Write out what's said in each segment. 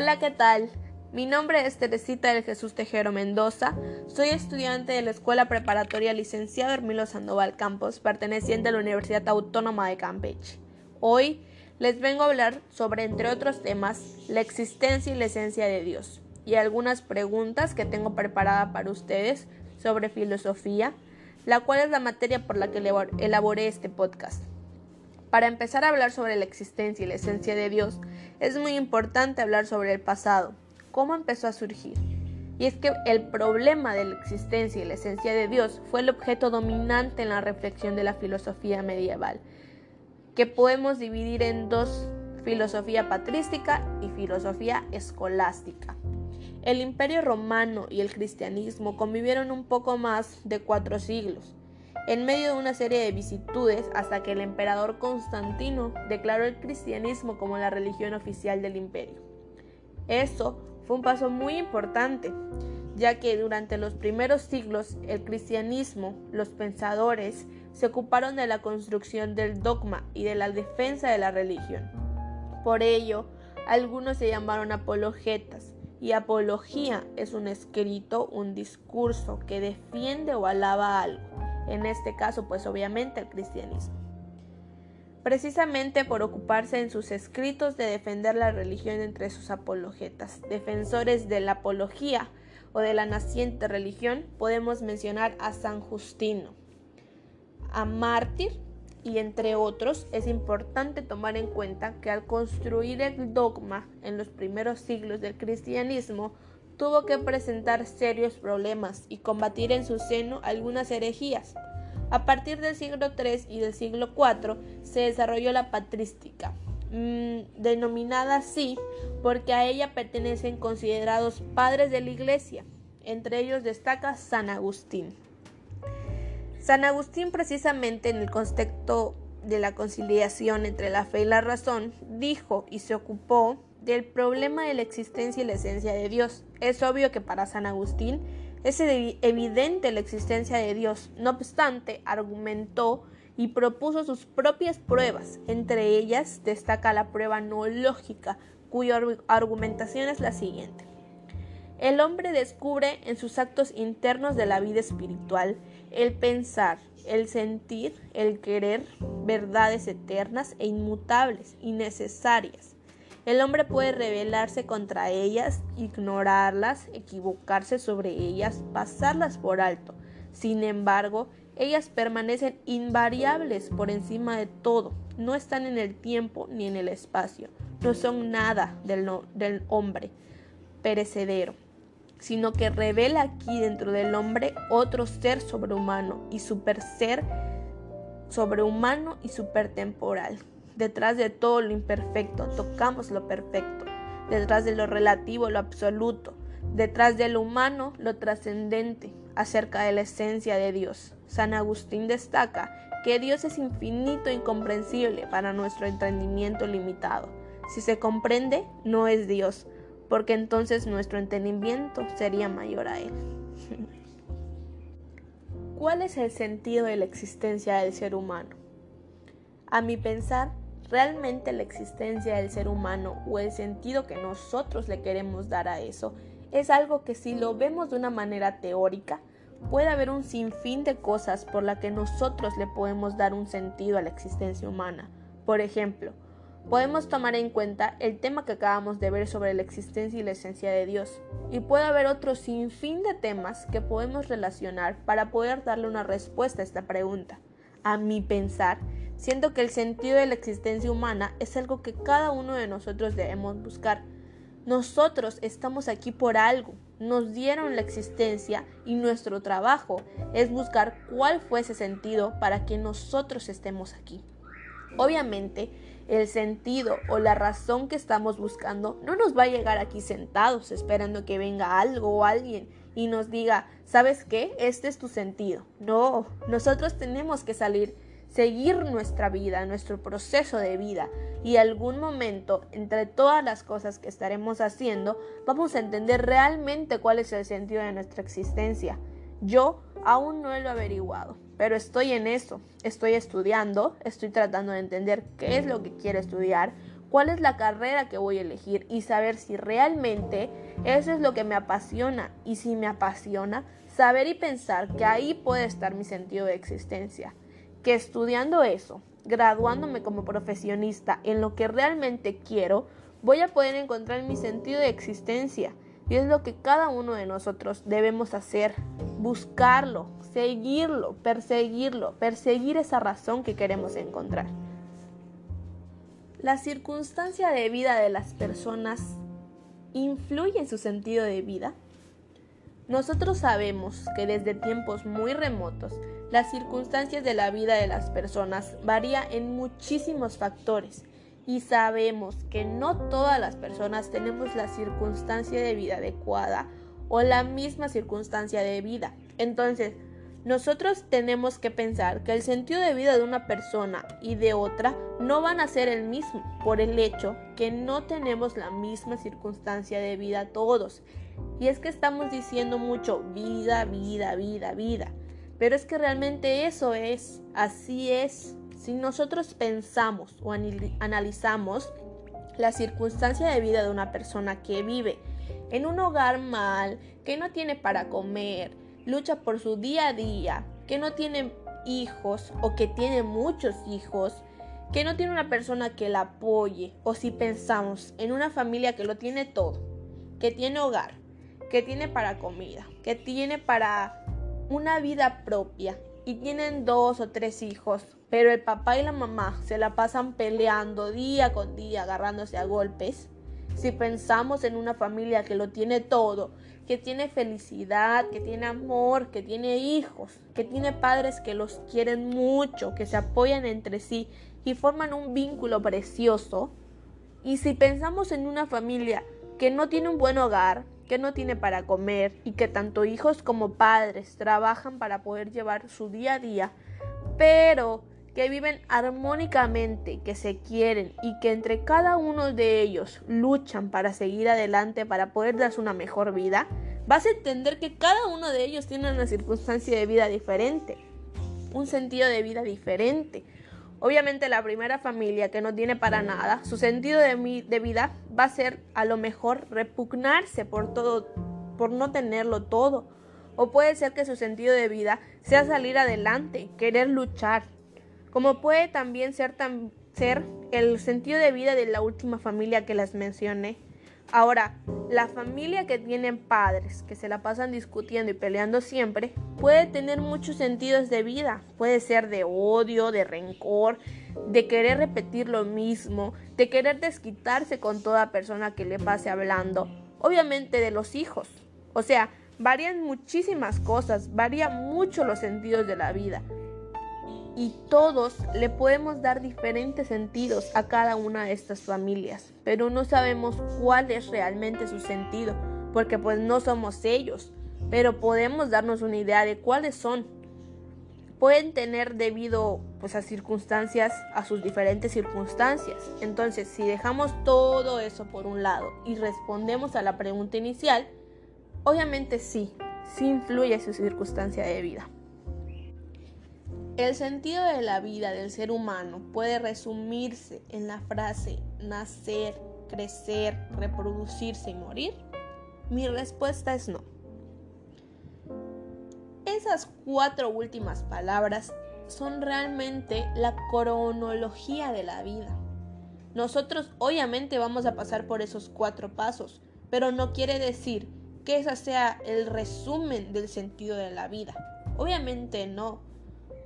Hola, ¿qué tal? Mi nombre es Teresita del Jesús Tejero Mendoza. Soy estudiante de la Escuela Preparatoria Licenciado Hermilo Sandoval Campos, perteneciente a la Universidad Autónoma de Campeche. Hoy les vengo a hablar sobre, entre otros temas, la existencia y la esencia de Dios y algunas preguntas que tengo preparada para ustedes sobre filosofía, la cual es la materia por la que elaboré este podcast. Para empezar a hablar sobre la existencia y la esencia de Dios, es muy importante hablar sobre el pasado, cómo empezó a surgir. Y es que el problema de la existencia y la esencia de Dios fue el objeto dominante en la reflexión de la filosofía medieval, que podemos dividir en dos, filosofía patrística y filosofía escolástica. El imperio romano y el cristianismo convivieron un poco más de cuatro siglos, en medio de una serie de vicitudes hasta que el emperador Constantino declaró el cristianismo como la religión oficial del imperio. Eso fue un paso muy importante, ya que durante los primeros siglos el cristianismo, los pensadores, se ocuparon de la construcción del dogma y de la defensa de la religión. Por ello, algunos se llamaron apologetas, y apología es un escrito, un discurso que defiende o alaba algo, en este caso pues obviamente el cristianismo precisamente por ocuparse en sus escritos de defender la religión entre sus apologetas. Defensores de la apología o de la naciente religión podemos mencionar a San Justino, a Mártir y entre otros es importante tomar en cuenta que al construir el dogma en los primeros siglos del cristianismo tuvo que presentar serios problemas y combatir en su seno algunas herejías a partir del siglo III y del siglo IV se desarrolló la patrística, mm, denominada así porque a ella pertenecen considerados padres de la Iglesia. Entre ellos destaca San Agustín. San Agustín precisamente en el contexto de la conciliación entre la fe y la razón, dijo y se ocupó del problema de la existencia y la esencia de Dios. Es obvio que para San Agustín es evidente la existencia de Dios. No obstante, argumentó y propuso sus propias pruebas. Entre ellas destaca la prueba no lógica, cuya argumentación es la siguiente. El hombre descubre en sus actos internos de la vida espiritual el pensar, el sentir, el querer, verdades eternas e inmutables y necesarias el hombre puede rebelarse contra ellas, ignorarlas, equivocarse sobre ellas, pasarlas por alto. Sin embargo, ellas permanecen invariables por encima de todo. No están en el tiempo ni en el espacio. No son nada del, del hombre perecedero, sino que revela aquí dentro del hombre otro ser sobrehumano y super ser sobrehumano y supertemporal. Detrás de todo lo imperfecto tocamos lo perfecto. Detrás de lo relativo lo absoluto. Detrás de lo humano lo trascendente acerca de la esencia de Dios. San Agustín destaca que Dios es infinito e incomprensible para nuestro entendimiento limitado. Si se comprende, no es Dios, porque entonces nuestro entendimiento sería mayor a Él. ¿Cuál es el sentido de la existencia del ser humano? A mi pensar, realmente la existencia del ser humano o el sentido que nosotros le queremos dar a eso es algo que si lo vemos de una manera teórica, puede haber un sinfín de cosas por las que nosotros le podemos dar un sentido a la existencia humana. Por ejemplo, podemos tomar en cuenta el tema que acabamos de ver sobre la existencia y la esencia de Dios. Y puede haber otro sinfín de temas que podemos relacionar para poder darle una respuesta a esta pregunta. A mi pensar, Siento que el sentido de la existencia humana es algo que cada uno de nosotros debemos buscar. Nosotros estamos aquí por algo, nos dieron la existencia y nuestro trabajo es buscar cuál fue ese sentido para que nosotros estemos aquí. Obviamente, el sentido o la razón que estamos buscando no nos va a llegar aquí sentados esperando que venga algo o alguien y nos diga, ¿sabes qué? Este es tu sentido. No, nosotros tenemos que salir seguir nuestra vida, nuestro proceso de vida y algún momento entre todas las cosas que estaremos haciendo vamos a entender realmente cuál es el sentido de nuestra existencia. Yo aún no lo he averiguado, pero estoy en eso, estoy estudiando, estoy tratando de entender qué es lo que quiero estudiar, cuál es la carrera que voy a elegir y saber si realmente eso es lo que me apasiona. Y si me apasiona, saber y pensar que ahí puede estar mi sentido de existencia, que estudiando eso, graduándome como profesionista en lo que realmente quiero, voy a poder encontrar mi sentido de existencia. Y es lo que cada uno de nosotros debemos hacer, buscarlo, seguirlo, perseguirlo, perseguir esa razón que queremos encontrar. La circunstancia de vida de las personas influye en su sentido de vida. Nosotros sabemos que desde tiempos muy remotos las circunstancias de la vida de las personas varían en muchísimos factores y sabemos que no todas las personas tenemos la circunstancia de vida adecuada o la misma circunstancia de vida. Entonces, nosotros tenemos que pensar que el sentido de vida de una persona y de otra no van a ser el mismo por el hecho que no tenemos la misma circunstancia de vida todos. Y es que estamos diciendo mucho vida, vida, vida, vida. Pero es que realmente eso es, así es. Si nosotros pensamos o analizamos la circunstancia de vida de una persona que vive en un hogar mal, que no tiene para comer, lucha por su día a día, que no tiene hijos o que tiene muchos hijos, que no tiene una persona que la apoye, o si pensamos en una familia que lo tiene todo, que tiene hogar, que tiene para comida, que tiene para una vida propia y tienen dos o tres hijos, pero el papá y la mamá se la pasan peleando día con día, agarrándose a golpes, si pensamos en una familia que lo tiene todo, que tiene felicidad, que tiene amor, que tiene hijos, que tiene padres que los quieren mucho, que se apoyan entre sí y forman un vínculo precioso, y si pensamos en una familia que no tiene un buen hogar, que no tiene para comer y que tanto hijos como padres trabajan para poder llevar su día a día, pero que viven armónicamente, que se quieren y que entre cada uno de ellos luchan para seguir adelante, para poder darse una mejor vida, vas a entender que cada uno de ellos tiene una circunstancia de vida diferente, un sentido de vida diferente. Obviamente la primera familia que no tiene para nada, su sentido de, de vida va a ser a lo mejor repugnarse por todo, por no tenerlo todo. O puede ser que su sentido de vida sea salir adelante, querer luchar, como puede también ser, ser el sentido de vida de la última familia que les mencioné. Ahora, la familia que tienen padres que se la pasan discutiendo y peleando siempre puede tener muchos sentidos de vida. Puede ser de odio, de rencor, de querer repetir lo mismo, de querer desquitarse con toda persona que le pase hablando. Obviamente de los hijos. O sea, varían muchísimas cosas, varían mucho los sentidos de la vida y todos le podemos dar diferentes sentidos a cada una de estas familias, pero no sabemos cuál es realmente su sentido, porque pues no somos ellos, pero podemos darnos una idea de cuáles son. Pueden tener debido pues a circunstancias, a sus diferentes circunstancias. Entonces, si dejamos todo eso por un lado y respondemos a la pregunta inicial, obviamente sí, sí influye su circunstancia de vida. El sentido de la vida del ser humano puede resumirse en la frase nacer, crecer, reproducirse y morir. Mi respuesta es no. Esas cuatro últimas palabras son realmente la cronología de la vida. Nosotros obviamente vamos a pasar por esos cuatro pasos, pero no quiere decir que ese sea el resumen del sentido de la vida. Obviamente no.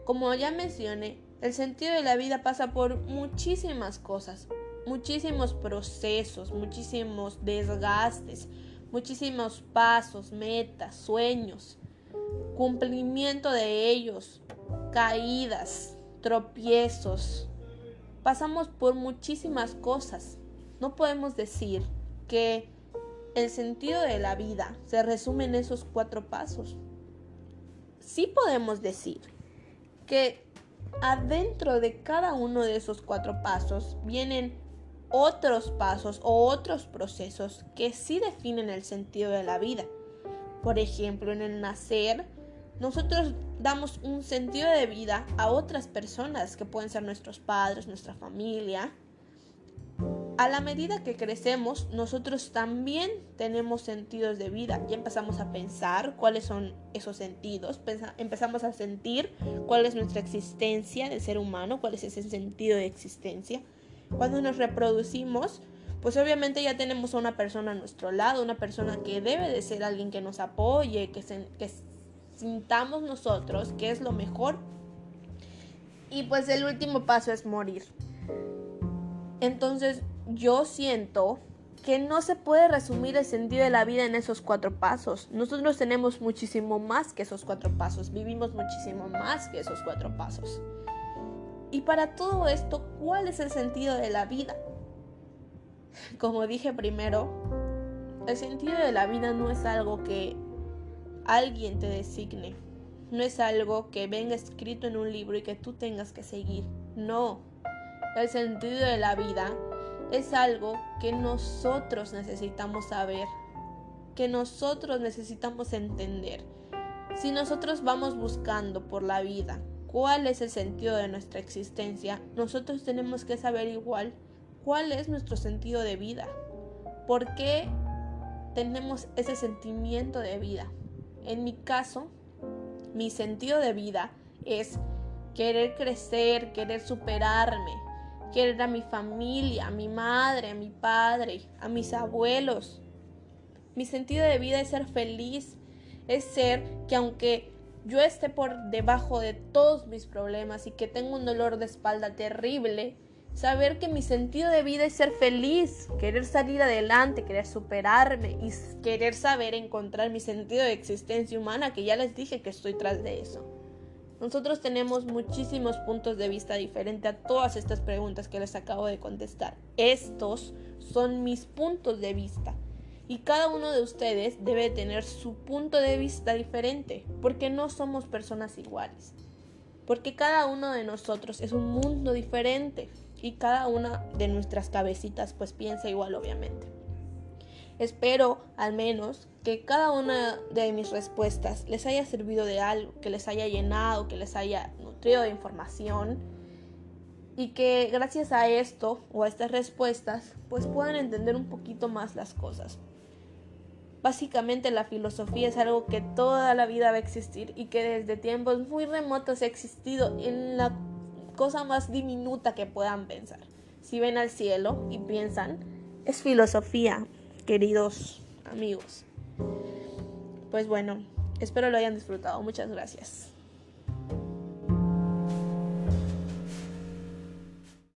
Como ya mencioné, el sentido de la vida pasa por muchísimas cosas, muchísimos procesos, muchísimos desgastes, muchísimos pasos, metas, sueños, cumplimiento de ellos, caídas, tropiezos. Pasamos por muchísimas cosas. No podemos decir que el sentido de la vida se resume en esos cuatro pasos. Sí podemos decir que adentro de cada uno de esos cuatro pasos vienen otros pasos o otros procesos que sí definen el sentido de la vida. Por ejemplo, en el nacer, nosotros damos un sentido de vida a otras personas que pueden ser nuestros padres, nuestra familia. A la medida que crecemos, nosotros también tenemos sentidos de vida. Ya empezamos a pensar cuáles son esos sentidos, empezamos a sentir cuál es nuestra existencia de ser humano, cuál es ese sentido de existencia. Cuando nos reproducimos, pues obviamente ya tenemos a una persona a nuestro lado, una persona que debe de ser alguien que nos apoye, que, que sintamos nosotros que es lo mejor. Y pues el último paso es morir. Entonces yo siento que no se puede resumir el sentido de la vida en esos cuatro pasos. Nosotros tenemos muchísimo más que esos cuatro pasos, vivimos muchísimo más que esos cuatro pasos. Y para todo esto, ¿cuál es el sentido de la vida? Como dije primero, el sentido de la vida no es algo que alguien te designe, no es algo que venga escrito en un libro y que tú tengas que seguir, no. El sentido de la vida es algo que nosotros necesitamos saber, que nosotros necesitamos entender. Si nosotros vamos buscando por la vida cuál es el sentido de nuestra existencia, nosotros tenemos que saber igual cuál es nuestro sentido de vida. ¿Por qué tenemos ese sentimiento de vida? En mi caso, mi sentido de vida es querer crecer, querer superarme, querer a mi familia, a mi madre, a mi padre, a mis abuelos. Mi sentido de vida es ser feliz, es ser que aunque yo esté por debajo de todos mis problemas y que tengo un dolor de espalda terrible, Saber que mi sentido de vida es ser feliz, querer salir adelante, querer superarme y querer saber encontrar mi sentido de existencia humana, que ya les dije que estoy tras de eso. Nosotros tenemos muchísimos puntos de vista diferentes a todas estas preguntas que les acabo de contestar. Estos son mis puntos de vista. Y cada uno de ustedes debe tener su punto de vista diferente, porque no somos personas iguales. Porque cada uno de nosotros es un mundo diferente y cada una de nuestras cabecitas pues piensa igual obviamente. Espero al menos que cada una de mis respuestas les haya servido de algo, que les haya llenado, que les haya nutrido de información y que gracias a esto o a estas respuestas pues puedan entender un poquito más las cosas. Básicamente la filosofía es algo que toda la vida va a existir y que desde tiempos muy remotos ha existido en la cosa más diminuta que puedan pensar. Si ven al cielo y piensan, es filosofía, queridos amigos. Pues bueno, espero lo hayan disfrutado. Muchas gracias.